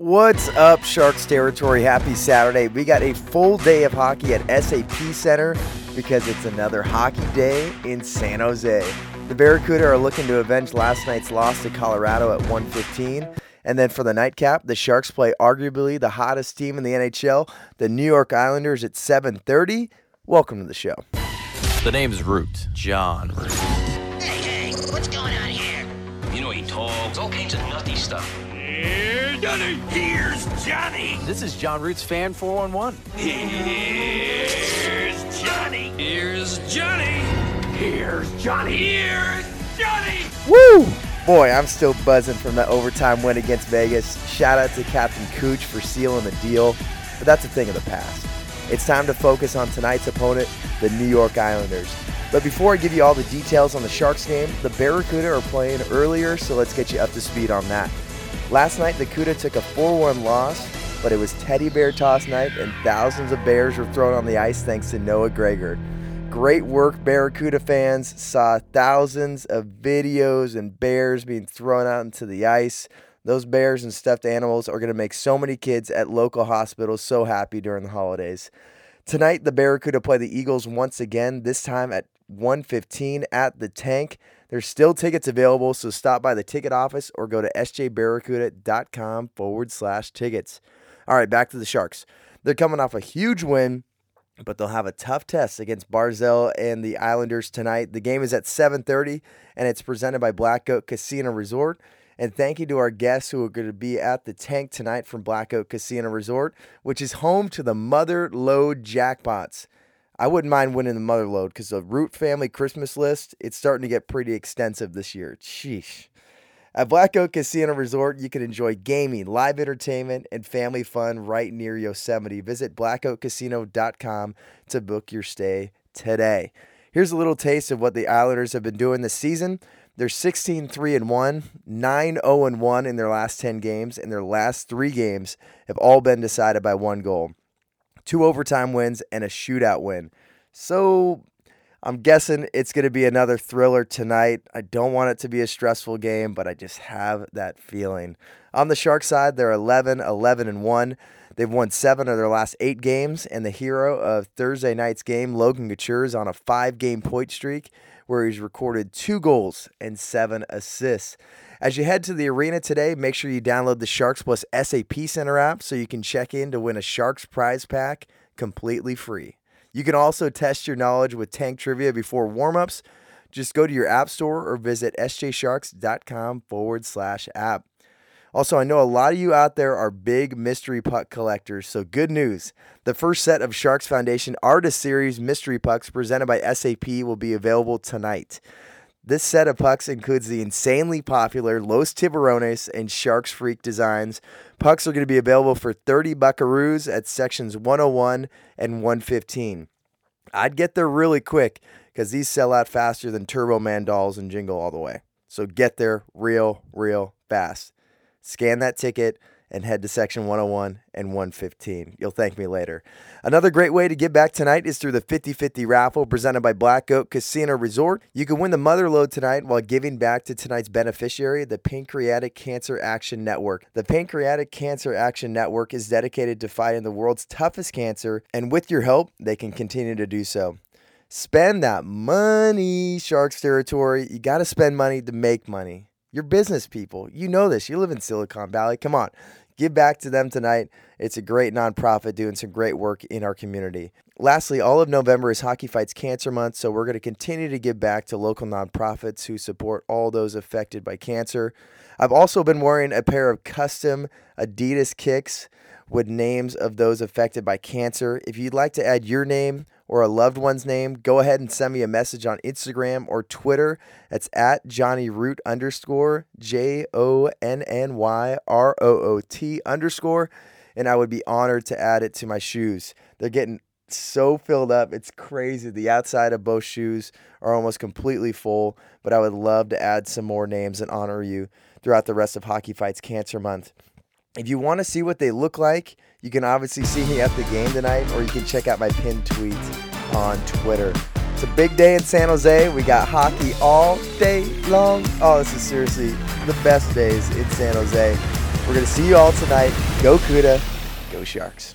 What's up, Sharks territory? Happy Saturday. We got a full day of hockey at SAP Center because it's another hockey day in San Jose. The Barracuda are looking to avenge last night's loss to Colorado at 115. And then for the nightcap, the Sharks play arguably the hottest team in the NHL, the New York Islanders at 7:30. Welcome to the show. The name's Root. Jon Root. Hey, hey, what's going on here? You know, he talks all kinds of nutty stuff. Here's Johnny. Here's Johnny. This is Jon Root's Fan 411. Here's Johnny. Here's Johnny. Here's Johnny. Here's Johnny. Woo! Boy, I'm still buzzing from that overtime win against Vegas. Shout out to Captain Cooch for sealing the deal, but that's a thing of the past. It's time to focus on tonight's opponent, the New York Islanders. But before I give you all the details on the Sharks game, the Barracuda are playing earlier, so let's get you up to speed on that. Last night, the Cuda took a 4 1 loss, but it was teddy bear toss night, and thousands of bears were thrown on the ice thanks to Noah Gregor. Great work, Barracuda fans. Saw thousands of videos and bears being thrown out into the ice. Those bears and stuffed animals are going to make so many kids at local hospitals so happy during the holidays. Tonight, the Barracuda play the Eagles once again, this time at 115 at the tank. There's still tickets available, so stop by the ticket office or go to sjbarracuda.com forward slash tickets. All right, back to the Sharks. They're coming off a huge win, but they'll have a tough test against Barzal and the Islanders tonight. The game is at 7:30 and it's presented by Black Oak Casino Resort. And thank you to our guests who are going to be at the tank tonight from Black Oak Casino Resort, which is home to the Mother Load Jackpots. I wouldn't mind winning the Mother Load because the Root family Christmas list, it's starting to get pretty extensive this year. Sheesh. At Black Oak Casino Resort, you can enjoy gaming, live entertainment, and family fun right near Yosemite. Visit blackoakcasino.com to book your stay today. Here's a little taste of what the Islanders have been doing this season. They're 16 3 and 1, 9 0 and 1 in their last 10 games, and their last three games have all been decided by one goal. Two overtime wins and a shootout win. So I'm guessing it's going to be another thriller tonight. I don't want it to be a stressful game, but I just have that feeling. On the Shark side, they're 11 11 and 1. They've won seven of their last eight games, and the hero of Thursday night's game, Logan Couture, is on a five game point streak where he's recorded two goals and seven assists. As you head to the arena today, make sure you download the Sharks Plus SAP Center app so you can check in to win a Sharks prize pack completely free. You can also test your knowledge with tank trivia before warmups. Just go to your app store or visit sjsharks.com forward slash app. Also, I know a lot of you out there are big mystery puck collectors, so good news. The first set of Sharks Foundation Artist Series mystery pucks presented by SAP will be available tonight. This set of pucks includes the insanely popular Los Tiburones and Sharks Freak designs. Pucks are going to be available for 30 buckaroos at sections 101 and 115. I'd get there really quick because these sell out faster than Turbo Man dolls and Jingle All the Way. So get there real, real fast. Scan that ticket and head to section 101 and 115. You'll thank me later. Another great way to give back tonight is through the 50 50 raffle presented by Black Oak Casino Resort. You can win the mother load tonight while giving back to tonight's beneficiary, the Pancreatic Cancer Action Network. The Pancreatic Cancer Action Network is dedicated to fighting the world's toughest cancer, and with your help, they can continue to do so. Spend that money, Sharks territory. You got to spend money to make money. You're business people. You know this. You live in Silicon Valley. Come on. Give back to them tonight. It's a great nonprofit doing some great work in our community. Lastly, all of November is Hockey Fights Cancer Month, so we're going to continue to give back to local nonprofits who support all those affected by cancer. I've also been wearing a pair of custom Adidas kicks with names of those affected by cancer. If you'd like to add your name or a loved one's name, go ahead and send me a message on Instagram or Twitter. That's at Johnny Root underscore J O N N Y R O O T underscore. And I would be honored to add it to my shoes. They're getting so filled up. It's crazy. The outside of both shoes are almost completely full, but I would love to add some more names and honor you throughout the rest of Hockey Fights Cancer Month. If you want to see what they look like, you can obviously see me at the game tonight, or you can check out my pinned tweet on Twitter. It's a big day in San Jose. We got hockey all day long. Oh, this is seriously the best days in San Jose. We're going to see you all tonight. Go Cuda. Go Sharks.